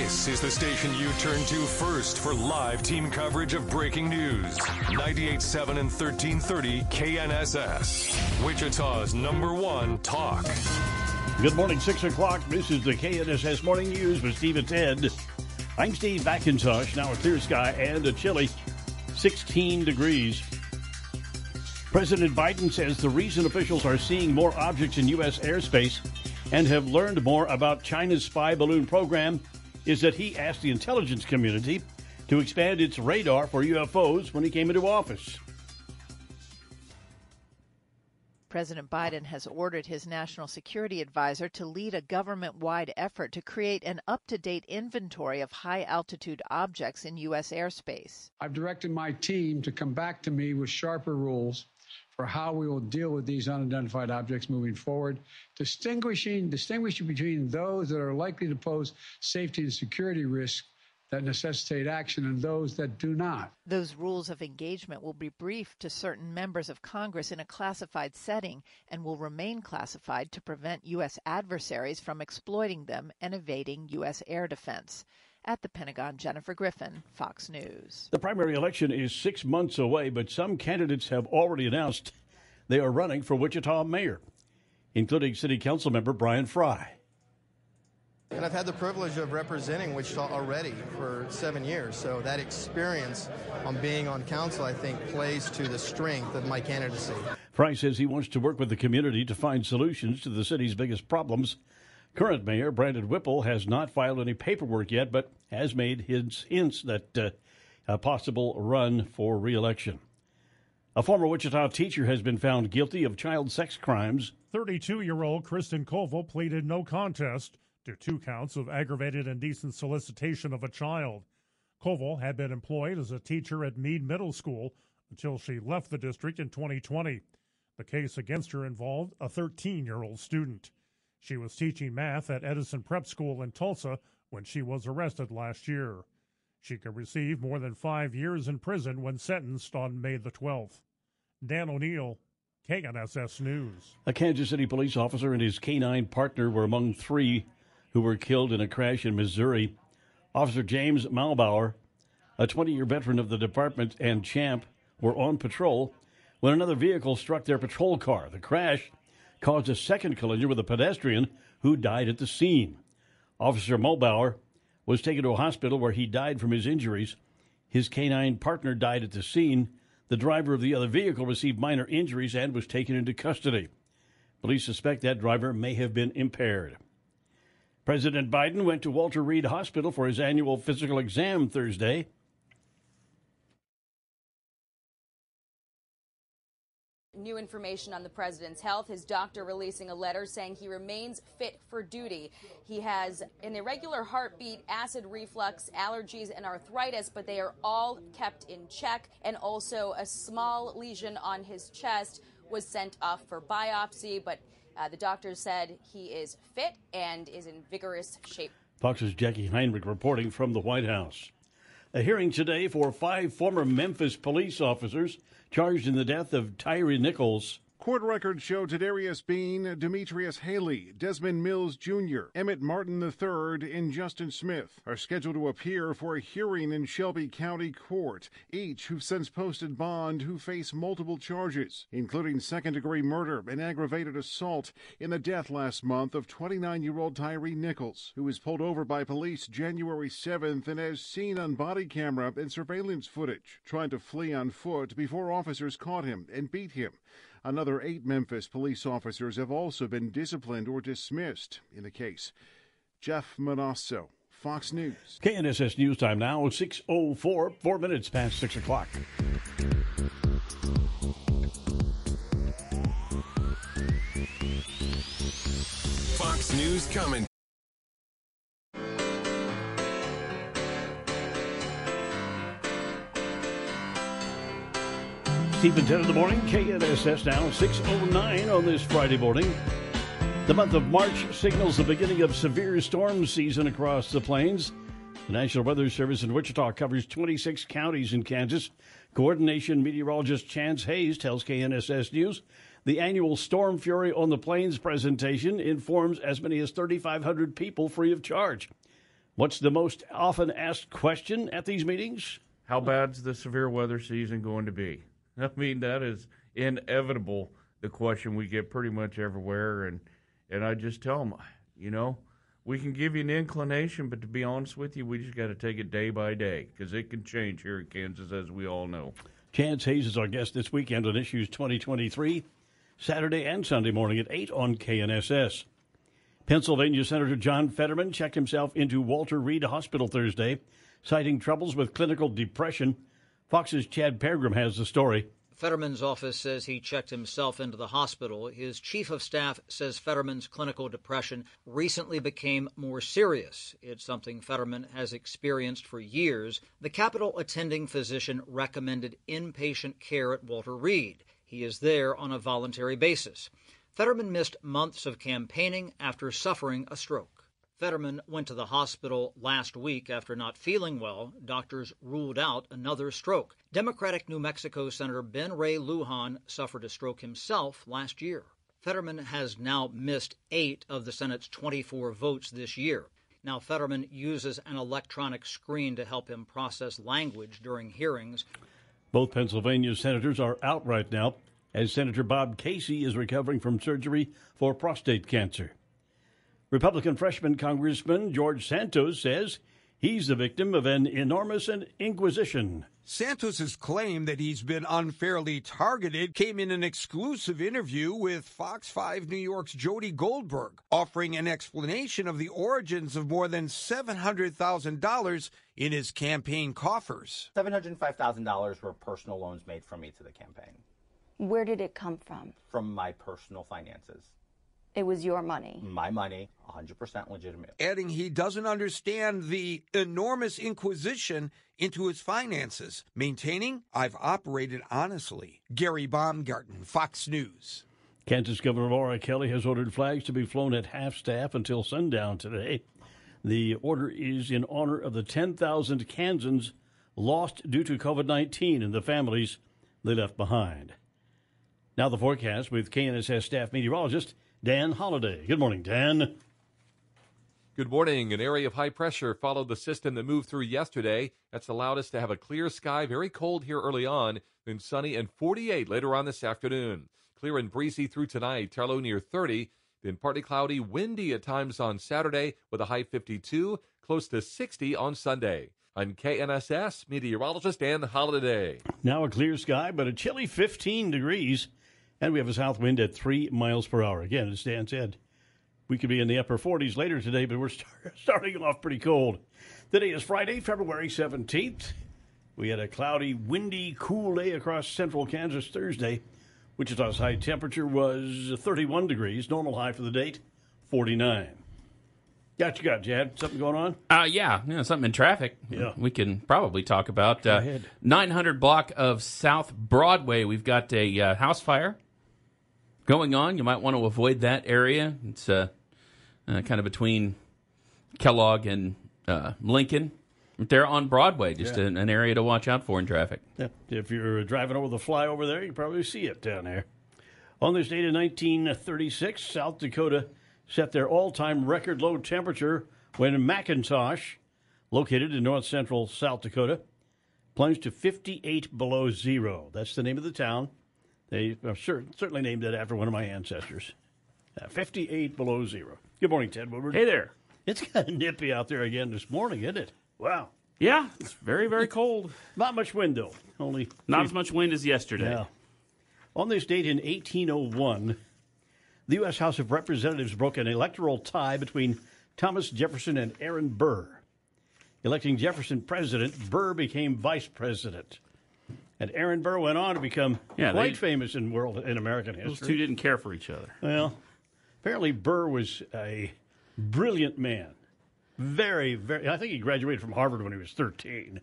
This is the station you turn to first for live team coverage of breaking news. 98.7 and 1330 KNSS. Wichita's number one talk. Good morning, 6 o'clock. This is the KNSS Morning News with Steve and Ted. I'm Steve McIntosh. Now a clear sky and a chilly 16 degrees. President Biden says the reason officials are seeing more objects in U.S. airspace and have learned more about China's spy balloon program is that he asked the intelligence community to expand its radar for UFOs when he came into office. President Biden has ordered his national security advisor to lead a government wide effort to create an up to date inventory of high altitude objects in U.S. airspace. I've directed my team to come back to me with sharper rules for how we will deal with these unidentified objects moving forward, distinguishing distinguishing between those that are likely to pose safety and security risks that necessitate action and those that do not. Those rules of engagement will be briefed to certain members of Congress in a classified setting and will remain classified to prevent U.S. adversaries from exploiting them and evading U.S. air defense. At the Pentagon, Jennifer Griffin, Fox News. The primary election is six months away, but some candidates have already announced they are running for Wichita mayor, including City Council member Brian Fry. And I've had the privilege of representing Wichita already for seven years. So that experience on being on council, I think, plays to the strength of my candidacy. Fry says he wants to work with the community to find solutions to the city's biggest problems Current mayor Brandon Whipple has not filed any paperwork yet, but has made his hints that uh, a possible run for reelection. A former Wichita teacher has been found guilty of child sex crimes. 32 year old Kristen Koval pleaded no contest to two counts of aggravated indecent solicitation of a child. Koval had been employed as a teacher at Mead Middle School until she left the district in 2020. The case against her involved a 13 year old student. She was teaching math at Edison Prep School in Tulsa when she was arrested last year. She could receive more than five years in prison when sentenced on May the 12th. Dan O'Neill, KNSS News. A Kansas City police officer and his canine partner were among three who were killed in a crash in Missouri. Officer James Muhlbauer, a 20 year veteran of the department, and Champ were on patrol when another vehicle struck their patrol car. The crash caused a second collision with a pedestrian who died at the scene. Officer Muhlbauer was taken to a hospital where he died from his injuries. His canine partner died at the scene. The driver of the other vehicle received minor injuries and was taken into custody. Police suspect that driver may have been impaired. President Biden went to Walter Reed Hospital for his annual physical exam Thursday. New information on the president's health. His doctor releasing a letter saying he remains fit for duty. He has an irregular heartbeat, acid reflux, allergies, and arthritis, but they are all kept in check. And also a small lesion on his chest was sent off for biopsy, but uh, the doctor said he is fit and is in vigorous shape. Fox's Jacqui Heinrich reporting from the White House. A hearing today for five former Memphis police officers charged in the death of Tyree Nichols. Court records show Tadarius Bean, Demetrius Haley, Desmond Mills Jr., Emmett Martin III, and Justin Smith are scheduled to appear for a hearing in Shelby County Court, each who've since posted bond who face multiple charges, including second degree murder and aggravated assault in the death last month of 29 year old Tyree Nichols, who was pulled over by police January 7th and as seen on body camera and surveillance footage, trying to flee on foot before officers caught him and beat him. Another eight Memphis police officers have also been disciplined or dismissed in the case. Jeff Monosso, Fox News. KNSS News Time now, 6.04, four minutes past 6 o'clock. Fox News coming. Stephen 10 in the morning, KNSS now, 6.09 on this Friday morning. The month of March signals the beginning of severe storm season across the plains. The National Weather Service in Wichita covers 26 counties in Kansas. Coordination meteorologist Chance Hayes tells KNSS News the annual Storm Fury on the Plains presentation informs as many as 3,500 people free of charge. What's the most often asked question at these meetings? How bad's the severe weather season going to be? I mean, that is inevitable. The question we get pretty much everywhere, and and I just tell them, you know, we can give you an inclination, but to be honest with you, we just got to take it day by day because it can change here in Kansas, as we all know. Chance Hayes is our guest this weekend on Issues 2023, Saturday and Sunday morning at 8 on KNSS. Pennsylvania Senator John Fetterman checked himself into Walter Reed Hospital Thursday, citing troubles with clinical depression. Fox's Chad Pergram has the story. Fetterman's office says he checked himself into the hospital. His chief of staff says Fetterman's clinical depression recently became more serious. It's something Fetterman has experienced for years. The Capitol attending physician recommended inpatient care at Walter Reed. He is there on a voluntary basis. Fetterman missed months of campaigning after suffering a stroke. Fetterman went to the hospital last week after not feeling well. Doctors ruled out another stroke. Democratic New Mexico Senator Ben Ray Lujan suffered a stroke himself last year. Fetterman has now missed eight of the Senate's 24 votes this year. Now, Fetterman uses an electronic screen to help him process language during hearings. Both Pennsylvania senators are out right now as Senator Bob Casey is recovering from surgery for prostate cancer. Republican freshman Congressman George Santos says he's the victim of an enormous inquisition. Santos's claim that he's been unfairly targeted came in an exclusive interview with Fox 5 New York's Jody Goldberg, offering an explanation of the origins of more than $700,000 in his campaign coffers. $705,000 were personal loans made from me to the campaign. Where did it come from? From my personal finances. It was your money. My money, 100% legitimate. Adding he doesn't understand the enormous inquisition into his finances, maintaining I've operated honestly. Gary Baumgarten, Fox News. Kansas Governor Laura Kelly has ordered flags to be flown at half staff until sundown today. The order is in honor of the 10,000 Kansans lost due to COVID 19 and the families they left behind. Now, the forecast with KNSS staff meteorologist Dan Holliday. Good morning, Dan. Good morning. An area of high pressure followed the system that moved through yesterday. That's allowed us to have a clear sky, very cold here early on, then sunny and 48 later on this afternoon. Clear and breezy through tonight, Tarlow near 30, then partly cloudy, windy at times on Saturday with a high 52, close to 60 on Sunday. I'm KNSS meteorologist Dan Holliday. Now a clear sky, but a chilly 15 degrees. And we have a south wind at 3 miles per hour. Again, as Dan said, we could be in the upper 40s later today, but we're start, starting off pretty cold. Today is Friday, February 17th. We had a cloudy, windy, cool day across central Kansas Thursday. Wichita's high temperature was 31 degrees, normal high for the date, 49. Got you got, you. Jad. Something going on? Uh, yeah, yeah, something in traffic. Yeah. We can probably talk about. Uh, ahead. 900 block of South Broadway. We've got a uh, house fire going on. You might want to avoid that area. It's uh, uh, kind of between Kellogg and uh, Lincoln. They're on Broadway, just Yeah. an, an area to watch out for in traffic. Yeah, if you're driving over the flyover there, you probably see it down there. On this date in 1936, South Dakota set their all-time record low temperature when McIntosh, located in north central South Dakota, plunged to 58 below zero. That's the name of the town. They are cer- certainly named it after one of my ancestors. Uh, 58 below zero. Good morning, Ted Woodward. Hey there. It's kind of nippy out there again this morning, isn't it? Wow. Yeah, it's very, very cold. Not much wind, though. Only Not as much wind as yesterday. Yeah. On this date in 1801, the U.S. House of Representatives broke an electoral tie between Thomas Jefferson and Aaron Burr. Electing Jefferson president, Burr became vice president. And Aaron Burr went on to become Yeah, quite they- famous in world in American history. Those two didn't care for each other. Well, apparently Burr was a brilliant man. Very, very. I think he graduated from Harvard when he was 13.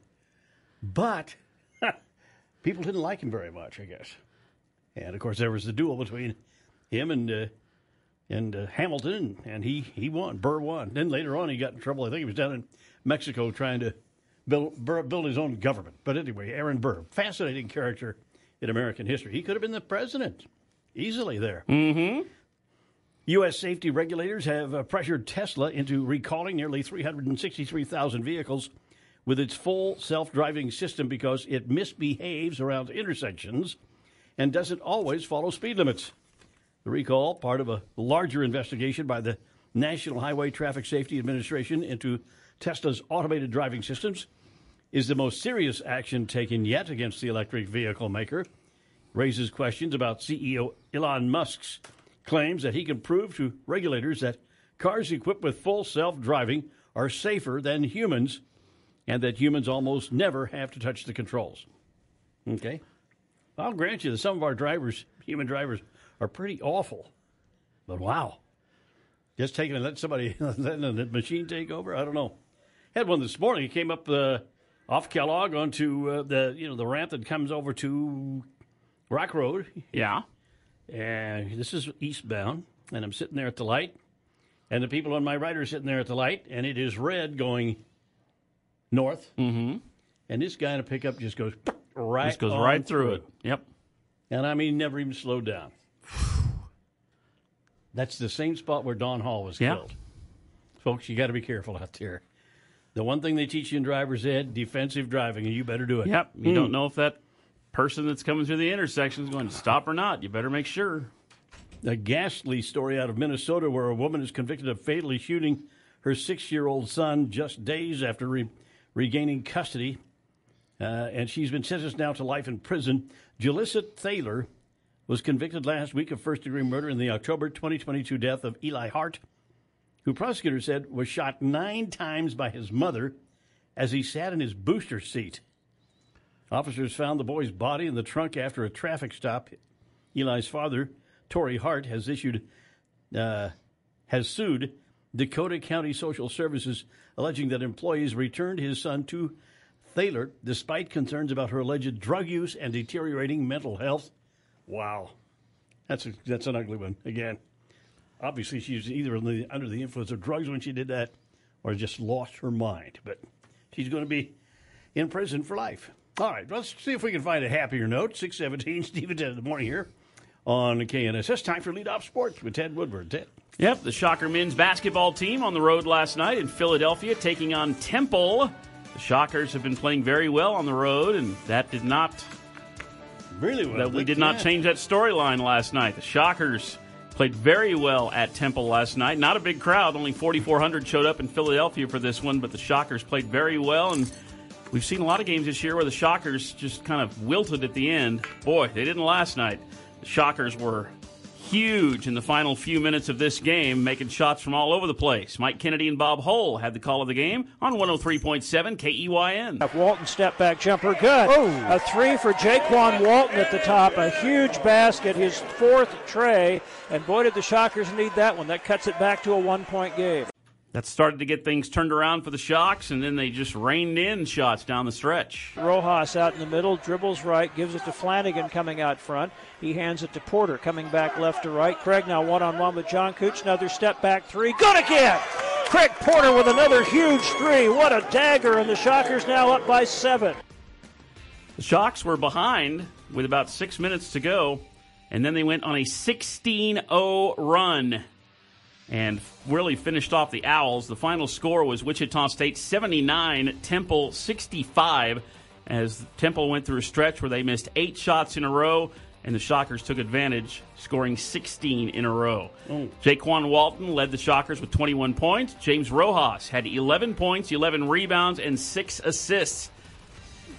But people didn't like him very much, I guess. And of course, there was the duel between him and uh, and uh, Hamilton, and he he won. Burr won. Then later on, he got in trouble. I think he was down in Mexico trying to build Burr, build his own government. But anyway, Aaron Burr, fascinating character in American history. He could have been the president easily there. Mm-hmm. U.S. safety regulators have uh, pressured Tesla into recalling nearly 363,000 vehicles with its full self driving system because it misbehaves around intersections and doesn't always follow speed limits. The recall, part of a larger investigation by the National Highway Traffic Safety Administration into Tesla's automated driving systems, is the most serious action taken yet against the electric vehicle maker. Raises questions about CEO Elon Musk's claims that he can prove to regulators that cars equipped with full self driving are safer than humans and that humans almost never have to touch the controls. Okay? I'll grant you that some of our drivers, human drivers, are pretty awful. But wow. Just taking and let somebody, letting the machine take over? I don't know. Had one this morning. He came up uh, off Kellogg onto uh, the, you know, the ramp that comes over to Rock Road. Yeah. And this is eastbound, and I'm sitting there at the light, and the people on my right are sitting there at the light, and it is red going north. Mm-hmm. And this guy in a pickup just goes right Just goes right through it. Yep. And I mean, never even slowed down. That's the same spot where Don Hall was Yeah. killed. Folks, you got to be careful out there. The one thing they teach you in driver's ed, defensive driving, and you better do it. Yep. You Hmm. don't know if that person that's coming through the intersection is going to stop or not. You better make sure. A ghastly story out of Minnesota where a woman is convicted of fatally shooting her six year old son just days after re- regaining custody. Uh, and she's been sentenced now to life in prison. Jalissa Thaler was convicted last week of first degree murder in the October 2022 death of Eli Hart, who prosecutors said was shot nine times by his mother as he sat in his booster seat. Officers found the boy's body in the trunk after a traffic stop. Eli's father, Tory Hart, has issued uh, has sued Dakota County Social Services, alleging that employees returned his son to Thaler despite concerns about her alleged drug use and deteriorating mental health. Wow, that's a, that's an ugly one again. Obviously, she was either the, under the influence of drugs when she did that, or just lost her mind. But she's going to be in prison for life. All right, let's see if we can find a happier note. 617, Steve and Ted in the morning here on KNSS. Time for Lead Off Sports with Ted Woodward. Ted. Yep, the Shocker men's basketball team on the road last night in Philadelphia taking on Temple. The Shockers have been playing very well on the road, and that did not really well. that we did not that. change that storyline last night. The Shockers played very well at Temple last night. Not a big crowd, only 4,400 showed up in Philadelphia for this one, but the Shockers played very well, and we've seen a lot of games this year where the Shockers just kind of wilted at the end. Boy, they didn't last night. The Shockers were huge in the final few minutes of this game, making shots from all over the place. Mike Kennedy and Bob Hull had the call of the game on 103.7 KEYN. Walton step back jumper, good. Oh. A three for Jaykwon Walton at the top. A huge basket, his fourth tray. And boy, did the Shockers need that one. That cuts it back to a one point game. That started to get things turned around for the Shocks, and then they just reined in shots down the stretch. Rojas out in the middle, dribbles right, gives it to Flanagan coming out front. He hands it to Porter coming back left to right. Craig now one on one with John Cooch. Another step back three. Good again! Craig Porter with another huge three. What a dagger, and the Shockers now up by seven. The Shocks were behind with about six minutes to go, and then they went on a 16 0 run and really finished off the Owls. The final score was Wichita State 79, Temple 65, as Temple went through a stretch where they missed eight shots in a row, and the Shockers took advantage, scoring 16 in a row. Jaykwon Walton led the Shockers with 21 points. James Rojas had 11 points, 11 rebounds, and six assists.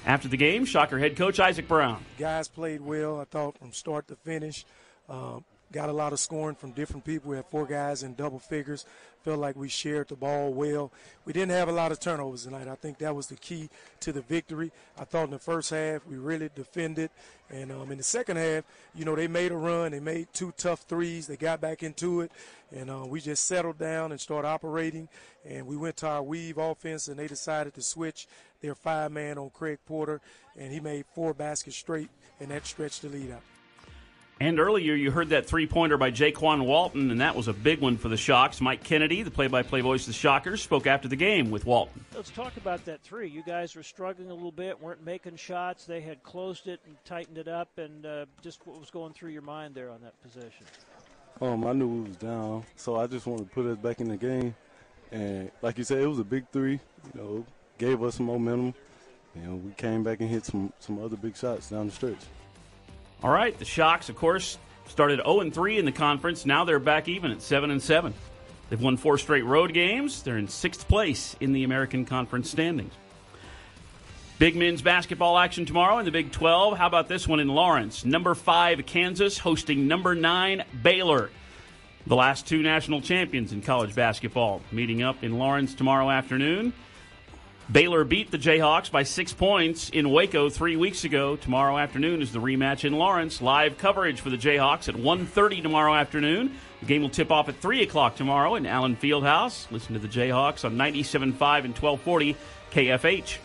After the game, Shocker head coach Isaac Brown. Guys played well, I thought, from start to finish. Uh, got a lot of scoring from different people. We had four guys in double figures. Felt like we shared the ball well. We didn't have a lot of turnovers tonight. I think that was the key to the victory. I thought in the first half we really defended, and um, in the second half, you know, they made a run. They made two tough threes. They got back into it, and uh, we just settled down and started operating. And we went to our weave offense, and they decided to switch their five man on Craig Porter, and he made four baskets straight, and that stretched the lead out. And earlier, you heard that three pointer by Jaykwon Walton, and that was a big one for the Shocks. Mike Kennedy, the play by play voice of the Shockers, spoke after the game with Walton. Let's talk about that three. You guys were struggling a little bit, weren't making shots. They had closed it and tightened it up, and uh, just what was going through your mind there on that position? Um, I knew we was down, so I just wanted to put us back in the game. And like you said, it was a big three. You know, gave us some momentum. and we came back and hit some some other big shots down the stretch. All right, the Shocks, of course, started 0 and 3 in the conference. Now they're back even at 7 and 7. They've won four straight road games. They're in sixth place in the American Conference standings. Big men's basketball action tomorrow in the Big 12. How about this one in Lawrence? Number five, Kansas, hosting number nine, Baylor. The last two national champions in college basketball meeting up in Lawrence tomorrow afternoon. Baylor beat the Jayhawks by six points in Waco three weeks ago. Tomorrow afternoon is the rematch in Lawrence. Live coverage for the Jayhawks at 1.30 tomorrow afternoon. The game will tip off at 3 o'clock tomorrow in Allen Fieldhouse. Listen to the Jayhawks on 97.5 and 1240 KFH.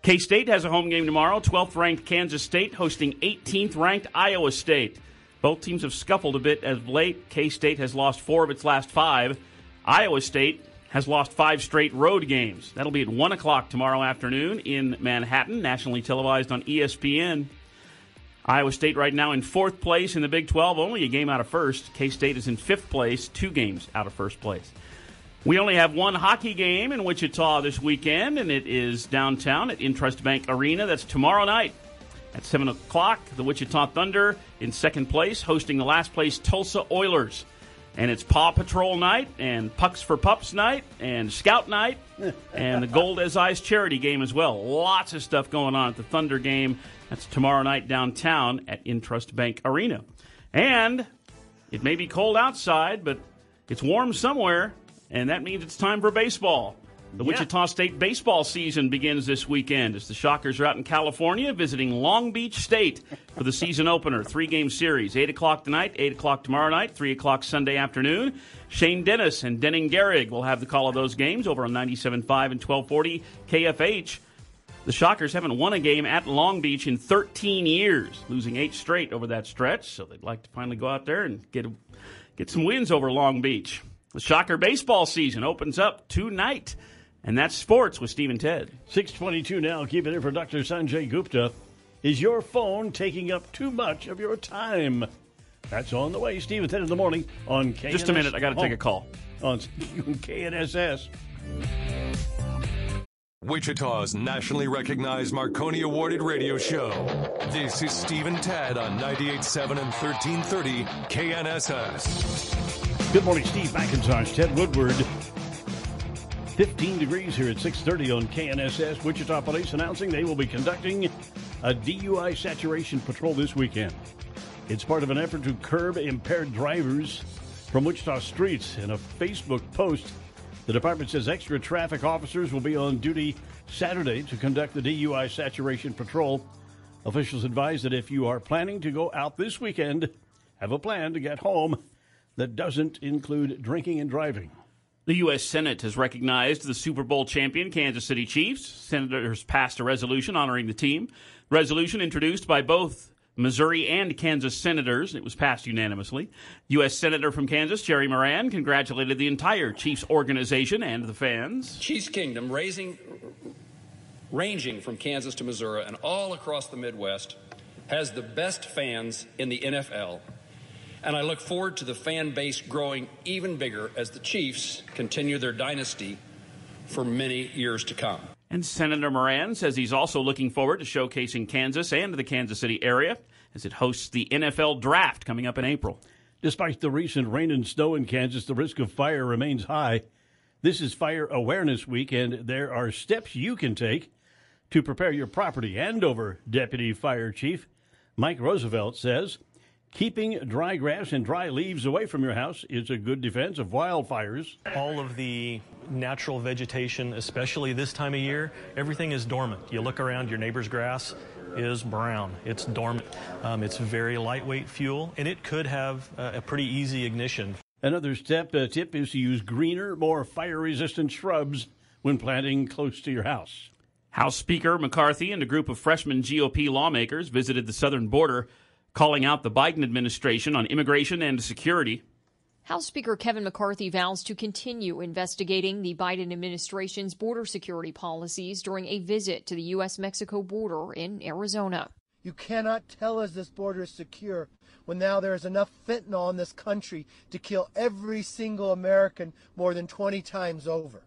K State has a home game tomorrow. 12th ranked Kansas State hosting 18th ranked Iowa State. Both teams have scuffled a bit as of late. K State has lost four of its last five. Iowa State has lost five straight road games. That'll be at 1 o'clock tomorrow afternoon in Manhattan, nationally televised on ESPN. Iowa State right now in fourth place in the Big 12, only a game out of first. K State is in fifth place, two games out of first place. We only have one hockey game in Wichita this weekend, and it is downtown at Intrust Bank Arena. That's tomorrow night at 7 o'clock. The Wichita Thunder in second place, hosting the last place Tulsa Oilers. And it's Paw Patrol night, and Pucks for Pups night, and Scout night, and the Gold as Eyes charity game as well. Lots of stuff going on at the Thunder game. That's tomorrow night downtown at Intrust Bank Arena. And it may be cold outside, but it's warm somewhere, and that means it's time for baseball. The Yeah. Wichita State baseball season begins this weekend as the Shockers are out in California visiting Long Beach State for the season opener. Three game series. 8 o'clock tonight, 8 o'clock tomorrow night, 3 o'clock Sunday afternoon. Shane Dennis and Denning Garrig will have the call of those games over on 97.5 and 1240 KFH. The Shockers haven't won a game at Long Beach in 13 years, losing eight straight over that stretch. So they'd like to finally go out there and get get some wins over Long Beach. The Shocker baseball season opens up tonight, and that's sports with Steve and Ted. 622 now. Keep it in for Dr. Sanjay Gupta. Is your phone taking up too much of your time? That's on the way. Steve and Ted in the morning on KNS. Just a minute, I gotta take a call. On KNSS. Wichita's nationally recognized Marconi awarded radio show. This is Steve and Ted on 98.7 and 1330 KNSS. Good morning, Steve McIntosh, Ted Woodward. 15 degrees here at 6:30 on KNSS. Wichita Police announcing they will be conducting a DUI saturation patrol this weekend. It's part of an effort to curb impaired drivers from Wichita streets. In a Facebook post, the department says extra traffic officers will be on duty Saturday to conduct the DUI saturation patrol. Officials advise that if you are planning to go out this weekend, have a plan to get home that doesn't include drinking and driving. The U.S. Senate has recognized the Super Bowl champion Kansas City Chiefs. Senators passed a resolution honoring the team. Resolution introduced by both Missouri and Kansas senators. It was passed unanimously. U.S. Senator from Kansas, Jerry Moran, congratulated the entire Chiefs organization and the fans. Chiefs Kingdom, raising, ranging from Kansas to Missouri and all across the Midwest, has the best fans in the NFL. And I look forward to the fan base growing even bigger as the Chiefs continue their dynasty for many years to come. And Senator Moran says he's also looking forward to showcasing Kansas and the Kansas City area as it hosts the NFL draft coming up in April. Despite the recent rain and snow in Kansas, the risk of fire remains high. This is Fire Awareness Week, and there are steps you can take to prepare your property. Andover Deputy Fire Chief Mike Roosevelt says keeping dry grass and dry leaves away from your house is a good defense of wildfires. All of the natural vegetation, especially this time of year, everything is dormant. You look around, your neighbor's grass is brown. It's dormant. Um, it's very lightweight fuel, and it could have uh, a pretty easy ignition. Another step uh, tip is to use greener, more fire resistant shrubs when planting close to your house. House Speaker McCarthy and a group of freshman GOP lawmakers visited the southern border, calling out the Biden administration on immigration and security. House Speaker Kevin McCarthy vows to continue investigating the Biden administration's border security policies during a visit to the U.S. Mexico border in Arizona. You cannot tell us this border is secure when now there is enough fentanyl in this country to kill every single American more than 20 times over.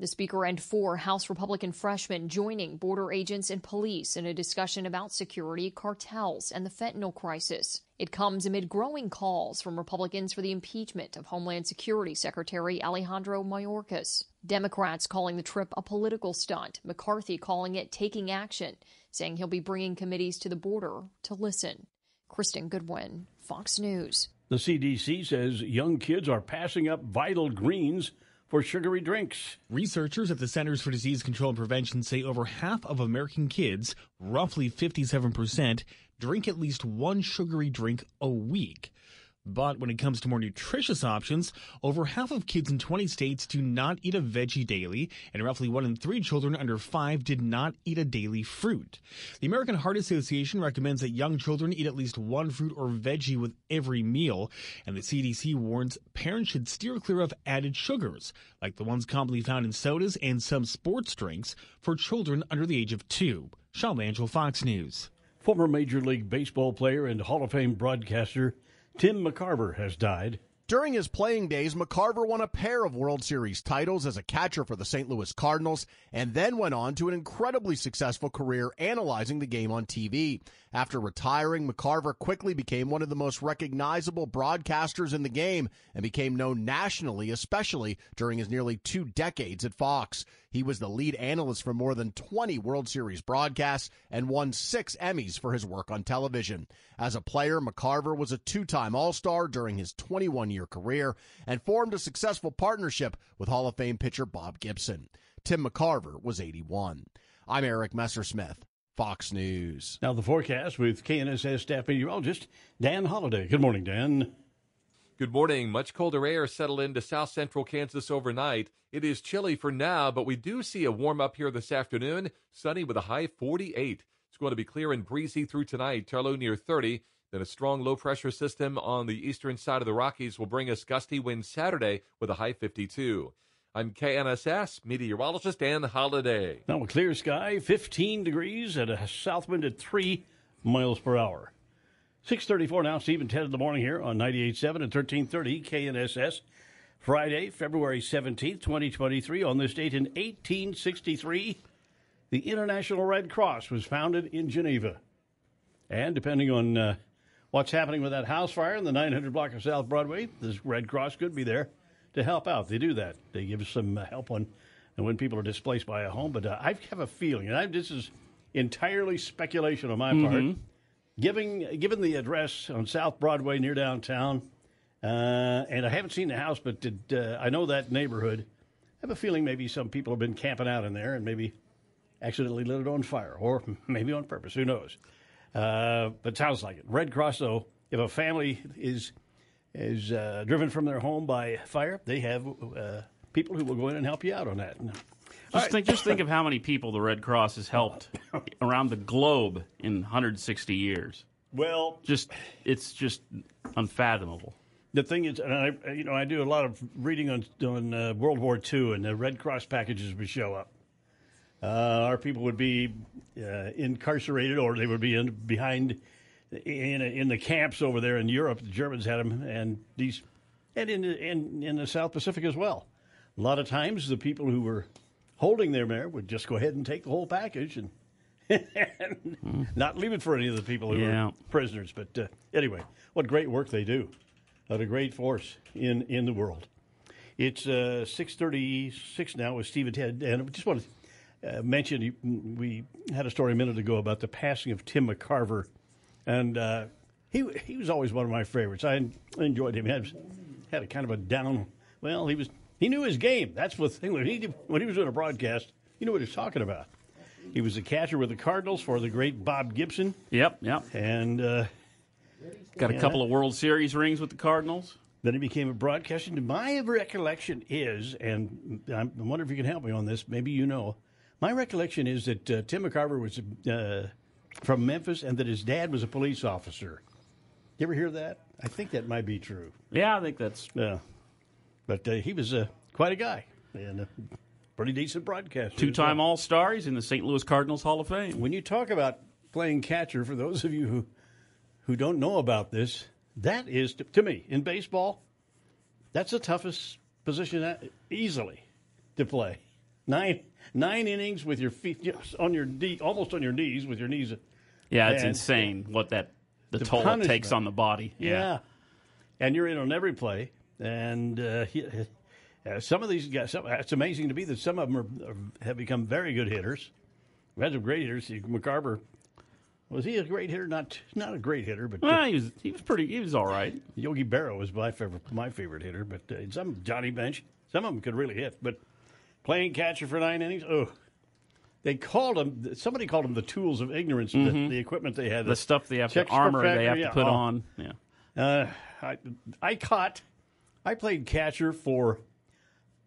The Speaker and four House Republican freshmen joining border agents and police in a discussion about security, cartels, and the fentanyl crisis. It comes amid growing calls from Republicans for the impeachment of Homeland Security Secretary Alejandro Mayorkas. Democrats calling the trip a political stunt, McCarthy calling it taking action, saying he'll be bringing committees to the border to listen. Kristen Goodwin, Fox News. The CDC says young kids are passing up vital greens for sugary drinks. Researchers at the Centers for Disease Control and Prevention say over half of American kids, roughly 57%, drink at least one sugary drink a week. But when it comes to more nutritious options, over half of kids in 20 states do not eat a veggie daily, and roughly one in three children under five did not eat a daily fruit. The American Heart Association recommends that young children eat at least one fruit or veggie with every meal, and the CDC warns parents should steer clear of added sugars, like the ones commonly found in sodas and some sports drinks, for children under the age of two. Sean Langell, Fox News. Former Major League Baseball player and Hall of Fame broadcaster Tim McCarver has died. During his playing days, McCarver won a pair of World Series titles as a catcher for the St. Louis Cardinals and then went on to an incredibly successful career analyzing the game on TV. After retiring, McCarver quickly became one of the most recognizable broadcasters in the game and became known nationally, especially during his nearly two decades at Fox. He was the lead analyst for more than 20 World Series broadcasts and won six Emmys for his work on television. As a player, McCarver was a two time All Star during his 21 year career and formed a successful partnership with Hall of Fame pitcher Bob Gibson. Tim McCarver was 81. I'm Eric Messersmith. Fox News. Now the forecast with KNSS staff meteorologist Dan Holliday. Good morning, Dan. Good morning. Much colder air settled into south central Kansas overnight. It is chilly for now, but we do see a warm up here this afternoon. Sunny with a high 48. It's going to be clear and breezy through tonight, Turlow near 30. Then a strong low pressure system on the eastern side of the Rockies will bring us gusty winds Saturday with a high 52. I'm KNSS meteorologist Dan Holliday. Now a clear sky, 15 degrees, and a south wind at 3 miles per hour. 634 now, and Ted in the morning here on 98.7 and 1330 KNSS. Friday, February 17th, 2023. On this date in 1863, the International Red Cross was founded in Geneva. And depending on uh, what's happening with that house fire in the 900 block of South Broadway, the Red Cross could be there to help out. They do that. They give some uh, help on and when people are displaced by a home. But uh, I have a feeling, and I, this is entirely speculation on my Mhm. part, giving given the address on South Broadway near downtown, uh, and I haven't seen the house, but did, uh, I know that neighborhood. I have a feeling maybe some people have been camping out in there and maybe accidentally lit it on fire, or maybe on purpose. Who knows? Uh, but sounds like it. Red Cross, though, if a family is is uh, driven from their home by fire, they have uh, people who will go in and help you out on that. Just think, just think of how many people the Red Cross has helped around the globe in 160 years. Well, just it's just unfathomable. The thing is, and I, you know, I do a lot of reading on on uh, World War II, and the Red Cross packages would show up. Uh, our people would be uh, incarcerated, or they would be in, behind in in the camps over there in Europe. The Germans had them, and these, and in in in the South Pacific as well. A lot of times, the people who were holding them mayor would just go ahead and take the whole package and. and not leave it for any of the people who Yeah. are prisoners. But uh, anyway, what great work they do. What a great force in, in the world. It's uh, 636 now with Steve and Ted. And I just want to uh, mention, we had a story a minute ago about the passing of Tim McCarver. And uh, he, he was always one of my favorites. I enjoyed him. He had, had a kind of a down, well, he was he knew his game. That's the thing. When he, when he was doing a broadcast, he knew what he was talking about. He was a catcher with the Cardinals for the great Bob Gibson. Yep, yep. And uh, Got a yeah. couple of World Series rings with the Cardinals. Then he became a broadcaster. My recollection is, and I wonder if you can help me on this. Maybe you know. My recollection is that uh, Tim McCarver was uh, from Memphis, and that his dad was a police officer. You ever hear that? I think that might be true. Yeah, I think that's. Yeah, but uh, he was uh, quite a guy and a pretty decent broadcaster. Two-time All-Star. He's in the St. Louis Cardinals Hall of Fame. When you talk about playing catcher, for those of you who who don't know about this, that is to, to me in baseball, that's the toughest position that, easily to play. Nine nine innings with your feet on your knee, almost on your knees with your knees. Yeah, it's and- insane what that the, The toll it takes on the body. Yeah. And you're in on every play. And uh, he, uh, some of these guys, some, it's amazing to me that some of them are, are, have become very good hitters. We had some great hitters. McCarver, was he a great hitter? Not not a great hitter, but Well, he was he was pretty he was all right. Yogi Berra was my favorite my favorite hitter. But uh, some Johnny Bench, some of them could really hit. But playing catcher for nine innings, oh, they called them. Somebody called them the tools of ignorance. The, Mhm. the equipment they had, The stuff they have to armor they factor, have to put oh. on. Yeah. Uh, I, I caught, I played catcher for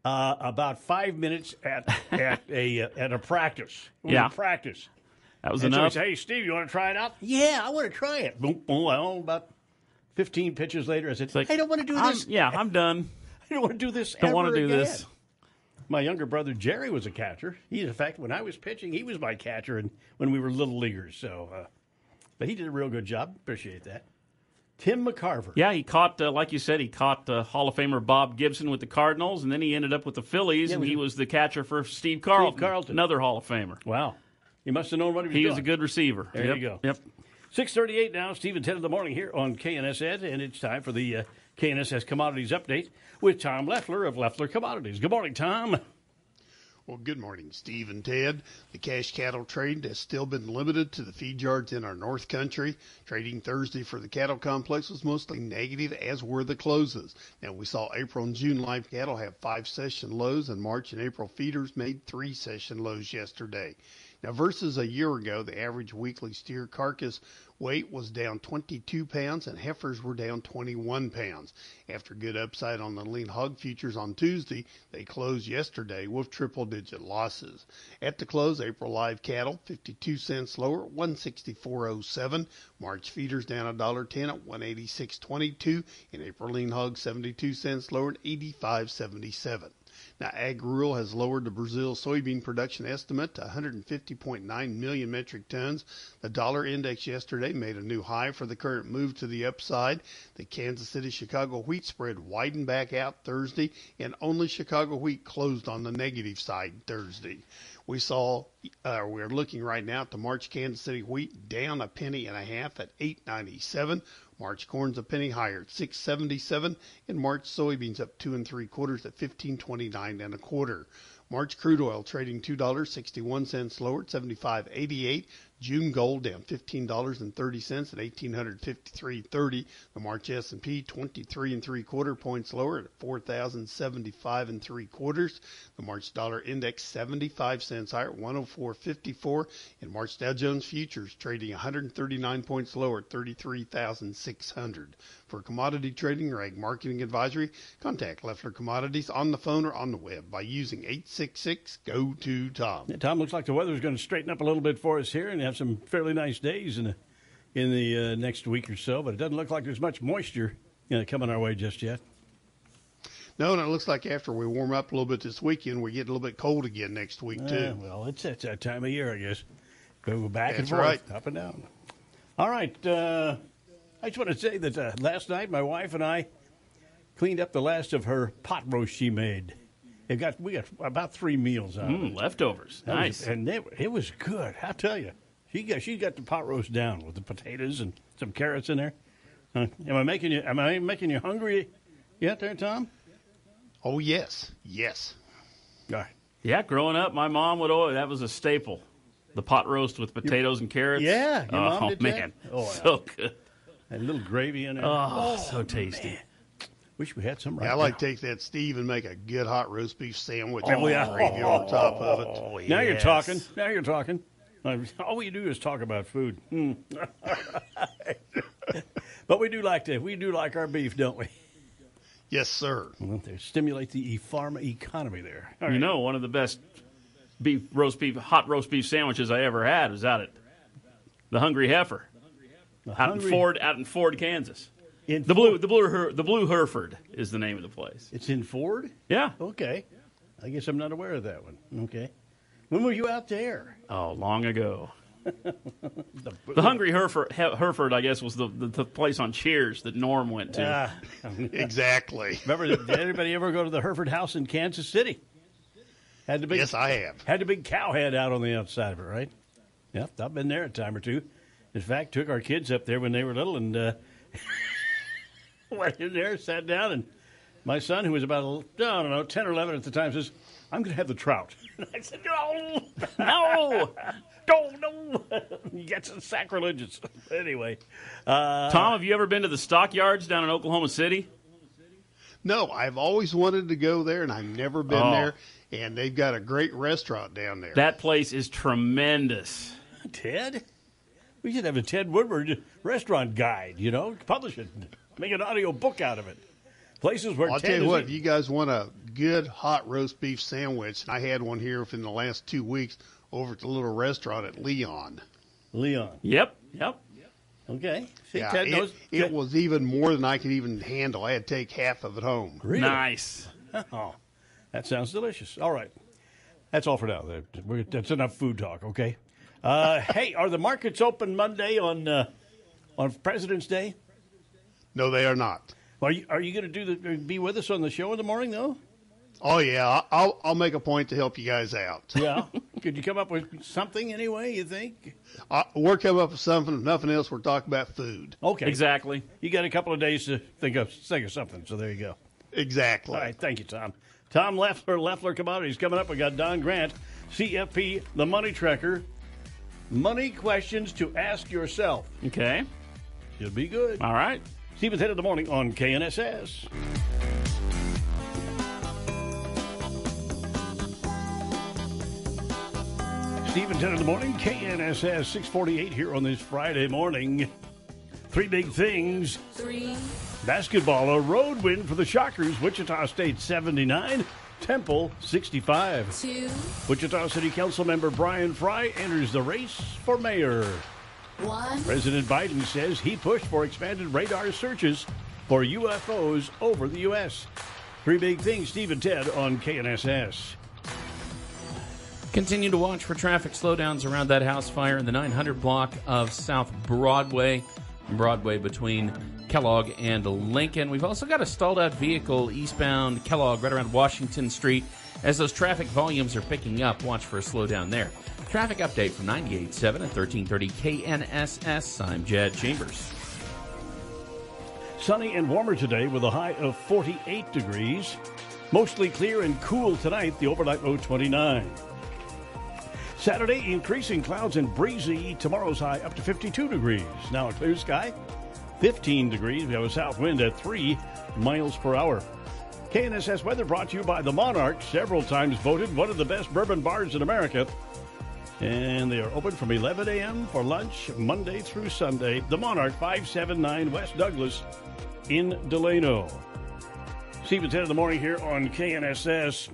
uh, about five minutes at at a uh, at a practice. Yeah. practice. That was and so he enough. said, hey, Steve, you want to try it out? Yeah, I want to try it. Boom, boom. Well, about fifteen pitches later, I said, I don't want to do I'm- this. yeah, I'm done. I don't want to do this. Don't wanna do again." this. My younger brother Jerry was a catcher. He, in fact, when I was pitching, he was my catcher, and when we were little leaguers. So, uh, but he did a real good job. Appreciate that. Tim McCarver. Yeah, he caught, uh, like you said, he caught uh, Hall of Famer Bob Gibson with the Cardinals, and then he ended up with the Phillies, Yeah, and he was the catcher for Steve Carlton, Carlton. another Hall of Famer. Wow, he must have known what he was He doing. was a good receiver. There Yep, you go. Yep. 638 now, Steve and Ted in the morning here on KNSS, and it's time for the uh, KNSS Commodities Update with Tom Leffler of Leffler Commodities. Good morning, Tom. Well, good morning, Steve and Ted. The cash cattle trade has still been limited to the feed yards in our North Country. Trading Thursday for the cattle complex was mostly negative, as were the closes. Now, we saw April and June live cattle have five session lows, and March and April feeders made three session lows yesterday. Now, versus a year ago, the average weekly steer carcass weight was down 22 pounds and heifers were down 21 pounds. After good upside on the lean hog futures on Tuesday, they closed yesterday with triple digit losses. At the close, April live cattle 52 cents lower, at 164.07. March feeders down $1.10 at 186.22. And April lean hog 72 cents lower at 85.77. Now, Ag Rural has lowered the Brazil soybean production estimate to 150.9 million metric tons. The dollar index yesterday made a new high for the current move to the upside. The Kansas City Chicago wheat spread widened back out Thursday, and only Chicago wheat closed on the negative side Thursday. We saw, uh, we're looking right now at the March Kansas City wheat down a penny and a half at 8.97. March corn's a penny higher at 6.77, and March soybeans up two and three quarters at 15.29 and a quarter. March crude oil trading two dollars sixty one cents lower at 75.88. June gold down fifteen dollars and thirty cents at eighteen hundred fifty three thirty. The March S and P twenty three and three quarter points lower at four thousand seventy five and three quarters. The March dollar index seventy five cents higher at one hundred four fifty four. And March Dow Jones futures trading one hundred thirty nine points lower at thirty three thousand six hundred. For commodity trading or ag marketing advisory, contact Leffler Commodities on the phone or on the web by using eight six six go to Tom. Tom, looks like the weather is going to straighten up a little bit for us here and have some fairly nice days in the, in the uh, next week or so, but it doesn't look like there's much moisture you know, coming our way just yet. No, and it looks like after we warm up a little bit this weekend, we get a little bit cold again next week Uh, too. well, it's, it's that time of year, I guess. Go back and That's forth, right. up and down. All right. Uh, I just want to say that uh, last night my wife and I cleaned up the last of her pot roast she made. It got we got about three meals out of Mm, it. leftovers. That was- Nice. and it, it was good. I tell you, she got she got the pot roast down with the potatoes and some carrots in there. Uh, am I making you? Am I making you hungry yet, there, Tom? Oh yes, yes. All right. Yeah, growing up, my mom would always, that was a staple. The pot roast with potatoes and carrots. Yeah, your oh, mom did that? man. Oh, so good. And a little gravy in there. Oh, so tasty. Wish we had some right Yeah, I now. like to take that Steve and make a good hot roast beef sandwich Oh, with yeah. gravy on top of it. Oh, Now you're talking. Now you're talking. All we do is talk about food. Hmm. but we do like to. We do like our beef, don't we? Yes, sir. Well, they stimulate the e- farm economy there. All You know, one of the best beef roast beef hot roast beef sandwiches I ever had was out at the Hungry Heifer, out Hungry- in Ford, out in Ford, Kansas. In the blue, the blue, Her- the blue Hereford is the name of the place. It's in Ford. Yeah. Okay. I guess I'm not aware of that one. Okay. When were you out there? Oh, long ago. The Hungry Hereford, Hereford, I guess, was the, the, the place on Cheers that Norm went to. Ah. exactly. Remember, did anybody ever go to the Hereford House in Kansas City? Had the big, Yes, I have. Had the big cow head out on the outside of it, right? Yep, I've been there a time or two. In fact, took our kids up there when they were little and uh, went in there, sat down, and my son, who was about, I don't know, 10 or 11 at the time, says, I'm going to have the trout. I said, no, no, no, no. That's sacrilegious. anyway. Uh, Tom, have you ever been to the stockyards down in Oklahoma City? No, I've always wanted to go there, and I've never been Oh. there. And they've got a great restaurant down there. That place is tremendous. Ted? We should have a Ted Woodward restaurant guide, you know, publish it, make an audio book out of it. Places where I'll Ted tell you is what, if you guys want a good hot roast beef sandwich, and I had one here within the last two weeks over at the little restaurant at Leon. Leon. Yep, yep. Okay. See, yeah, Ted it, knows. it was even more than I could even handle. I had to take half of it home. Really? Nice. Oh, that sounds delicious. All right. That's all for now. That's enough food talk, okay? Uh, hey, are the markets open Monday on uh, on President's Day? No, they are not. Are you, are you going to do the, be with us on the show in the morning, though? Oh yeah, I'll I'll make a point to help you guys out. Yeah. Could you come up with something anyway, you think? Uh, we're coming up with something. If nothing else, we're talking about food. Okay. Exactly. You got a couple of days to think of think of something. So there you go. Exactly. All right. Thank you, Tom. Tom Leffler, Leffler Commodities coming up. We got Don Grant, CFP, the Money Tracker. Money questions to ask yourself. Okay. You'll be good. All right. Steve and Ted of the Morning on KNSS. Steve and Ted of the Morning, KNSS 648 here on this Friday morning. Three big things. Three. Basketball, a road win for the Shockers. Wichita State 79, Temple 65. Two. Wichita City Council member Bryan Frye enters the race for mayor. One. President Biden says he pushed for expanded radar searches for UFOs over the U.S. Three big things, Steve and Ted on KNSS. Continue to watch for traffic slowdowns around that house fire in the 900 block of South Broadway, Broadway between Kellogg and Lincoln. We've also got a stalled out vehicle eastbound Kellogg right around Washington Street. As those traffic volumes are picking up, watch for a slowdown there. Traffic update from 98.7 and 1330 KNSS. I'm Jed Chambers. Sunny and warmer today with a high of 48 degrees. Mostly clear and cool tonight, the overnight low 29. Saturday, increasing clouds and breezy. Tomorrow's high up to 52 degrees. Now a clear sky, 15 degrees. We have a south wind at 3 miles per hour. KNSS weather brought to you by the Monarch, several times voted one of the best bourbon bars in America. And they are open from 11 a.m. for lunch Monday through Sunday. The Monarch, 579 West Douglas in Delano. Steve and Ted in the morning here on KNSS.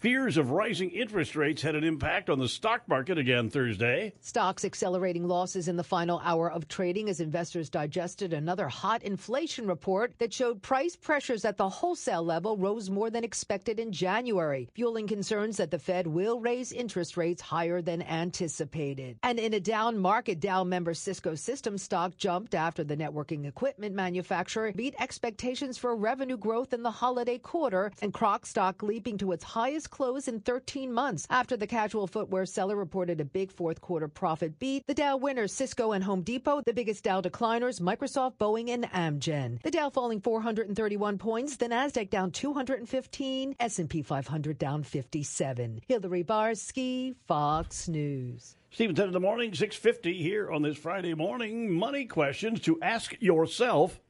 Fears of rising interest rates had an impact on the stock market again Thursday. Stocks accelerating losses in the final hour of trading as investors digested another hot inflation report that showed price pressures at the wholesale level rose more than expected in January, fueling concerns that the Fed will raise interest rates higher than anticipated. And in a down market, Dow member Cisco Systems stock jumped after the networking equipment manufacturer beat expectations for revenue growth in the holiday quarter, and Croc stock leaping to its highest close in 13 months after the casual footwear seller reported a big fourth quarter profit beat. The Dow winners Cisco and Home Depot, the biggest Dow decliners Microsoft, Boeing, and Amgen. The Dow falling 431 points, the Nasdaq down 215, S&P 500 down 57. Hillary Barsky, Fox News. Steve and Ted in the morning, 650 here on this Friday morning. Money questions to ask yourself.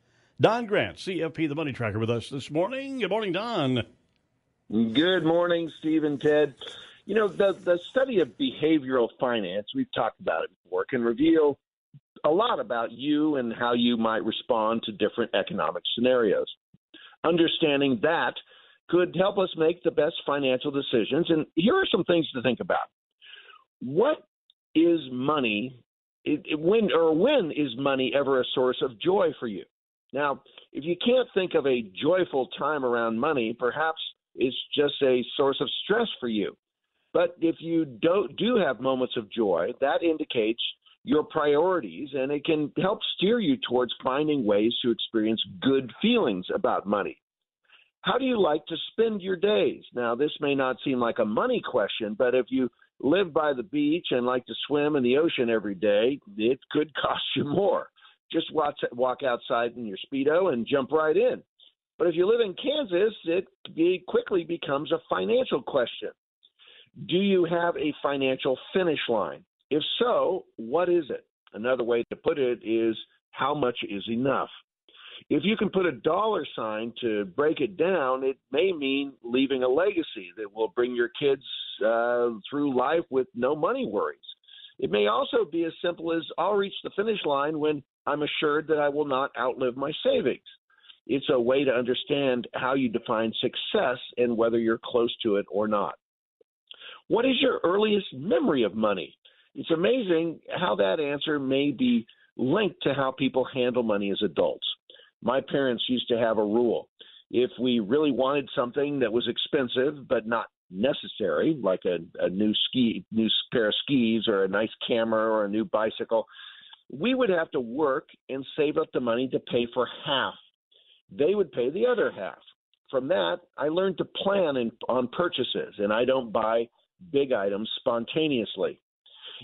Don Grant, CFP, the money tracker, with us this morning. Good morning, Don. Good morning, Steve and Ted. You know, the, the study of behavioral finance, we've talked about it before, can reveal a lot about you and how you might respond to different economic scenarios. Understanding that could help us make the best financial decisions. And here are some things to think about. What is money? It, it, when or when is money ever a source of joy for you? Now, if you can't think of a joyful time around money, perhaps it's just a source of stress for you. But if you don't do have moments of joy, that indicates your priorities and it can help steer you towards finding ways to experience good feelings about money. How do you like to spend your days? Now, this may not seem like a money question, but if you live by the beach and like to swim in the ocean every day, it could cost you more. Just watch, walk outside in your Speedo and jump right in. But if you live in Kansas, it be, quickly becomes a financial question. Do you have a financial finish line? If so, what is it? Another way to put it is how much is enough? If you can put a dollar sign to break it down, it may mean leaving a legacy that will bring your kids uh, through life with no money worries. It may also be as simple as I'll reach the finish line when I'm assured that I will not outlive my savings. It's a way to understand how you define success and whether you're close to it or not. What is your earliest memory of money? It's amazing how that answer may be linked to how people handle money as adults. My parents used to have a rule. If we really wanted something that was expensive but not necessary, like a, a new ski, new pair of skis, or a nice camera, or a new bicycle, we would have to work and save up the money to pay for half. They would pay the other half. From that, I learned to plan in, on purchases, and I don't buy big items spontaneously.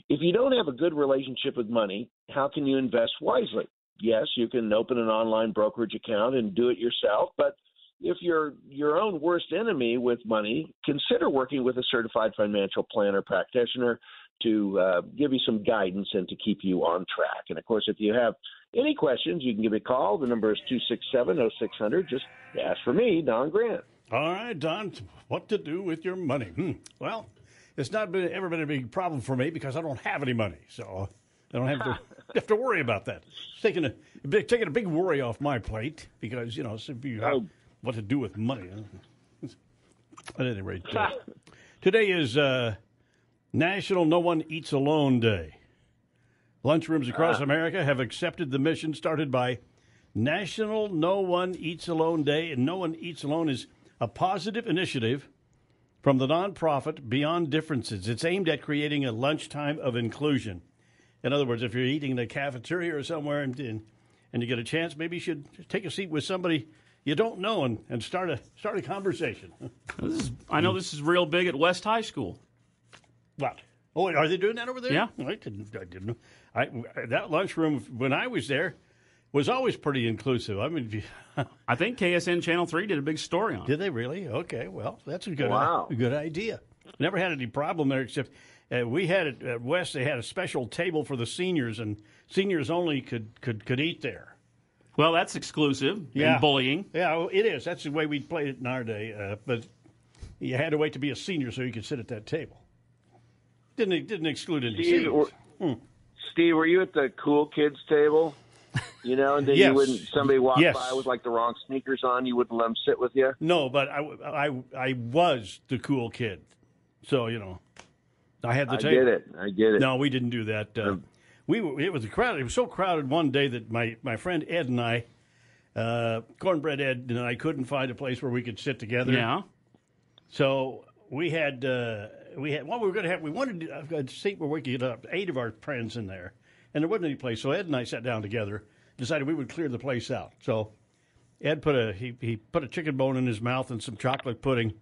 If you don't have a good relationship with money, how can you invest wisely? Yes, you can open an online brokerage account and do it yourself, but if you're your own worst enemy with money, consider working with a certified financial planner practitioner to uh, give you some guidance and to keep you on track. And of course, if you have any questions, you can give me a call. The number is 267 0600. Just ask for me, Don Grant. All right, Don, what to do with your money? Hmm. Well, it's not been, ever been a big problem for me because I don't have any money, so I don't have to have to worry about that. It's taking a big, taking a big worry off my plate because you know you have what to do with money. At any rate, uh, today is uh, National No One Eats Alone Day. Lunchrooms across Ah. America have accepted the mission started by National No One Eats Alone Day, and No One Eats Alone is a positive initiative from the nonprofit Beyond Differences. It's aimed at creating a lunchtime of inclusion. In other words, if you're eating in a cafeteria or somewhere and, and, and you get a chance, maybe you should take a seat with somebody you don't know and, and start a start a conversation. This is, I know this is real big at West High School. What? Oh, are they doing that over there? Yeah. I didn't. I didn't. know. I, that lunchroom when I was there was always pretty inclusive. I mean, I think KSN Channel Three did a big story on it. Did they really? Okay, well, that's a good Wow. a good idea. Never had any problem there except uh, we had it at West. They had a special table for the seniors, and seniors only could could could eat there. Well, that's exclusive and bullying. Yeah, well, it is. That's the way we played it in our day. Uh, but you had to wait to be a senior so you could sit at that table. Didn't didn't exclude any Steve, were, Hmm. Steve, were you at the cool kids table? You know, and then Yes. you wouldn't. Somebody walked Yes. by with like the wrong sneakers on. You wouldn't let them sit with you. No, but I, I, I was the cool kid. So, you know, I had the I table. get it. I get it. No, we didn't do that. Uh, we were, it was crowded. It was so crowded one day that my, my friend Ed and I, uh, Cornbread Ed and I couldn't find a place where we could sit together. Yeah. So we had uh, we had what we were going to have we wanted to have a seat where we could get up eight of our friends in there, and there wasn't any place. So Ed and I sat down together, decided we would clear the place out. So Ed put a he, he put a chicken bone in his mouth and some chocolate pudding,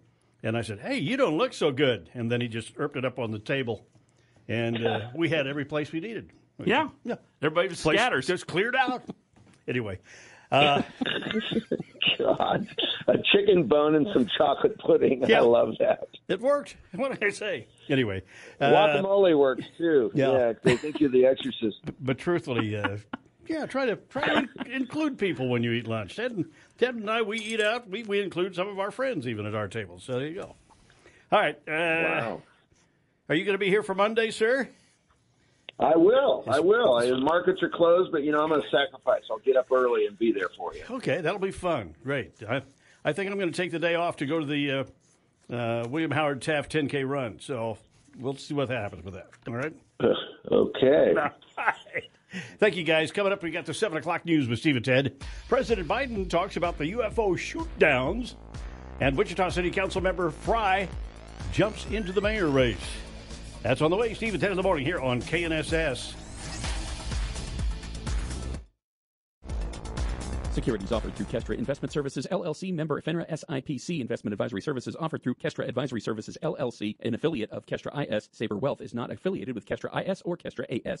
and I said, "Hey, you don't look so good." And then he just erped it up on the table, and uh, we had every place we needed. Yeah. yeah. Everybody Place scatters. just cleared out. anyway, uh, God, a chicken bone and some chocolate pudding. Yeah. I love that. it worked. What did I say? Anyway, uh, Guacamole works too. yeah. Yeah, they think you're the exorcist. but truthfully, uh, yeah, try to try to in- include people when you eat lunch. Ted and, Ted and I, we eat out. We, we include some of our friends even at our table. So there you go. All right. Uh, Wow. Are you going to be here for Monday, sir? I will. I will. I, markets are closed, but you know I'm going to sacrifice. I'll get up early and be there for you. Okay, that'll be fun. Great. I, I think I'm going to take the day off to go to the uh, uh, William Howard Taft 10K run. So we'll see what happens with that. All right. Okay. Thank you, guys. Coming up, we got the 7 o'clock news with Steve and Ted. President Biden talks about the UFO shoot downs, and Wichita City Council member Frye jumps into the mayor race. That's on the way, Steve, at 10 in the morning here on KNSS. Securities offered through Kestra Investment Services LLC, member FINRA SIPC. Investment advisory services offered through Kestra Advisory Services LLC, an affiliate of Kestra IS. Saber Wealth is not affiliated with Kestra IS or Kestra AS.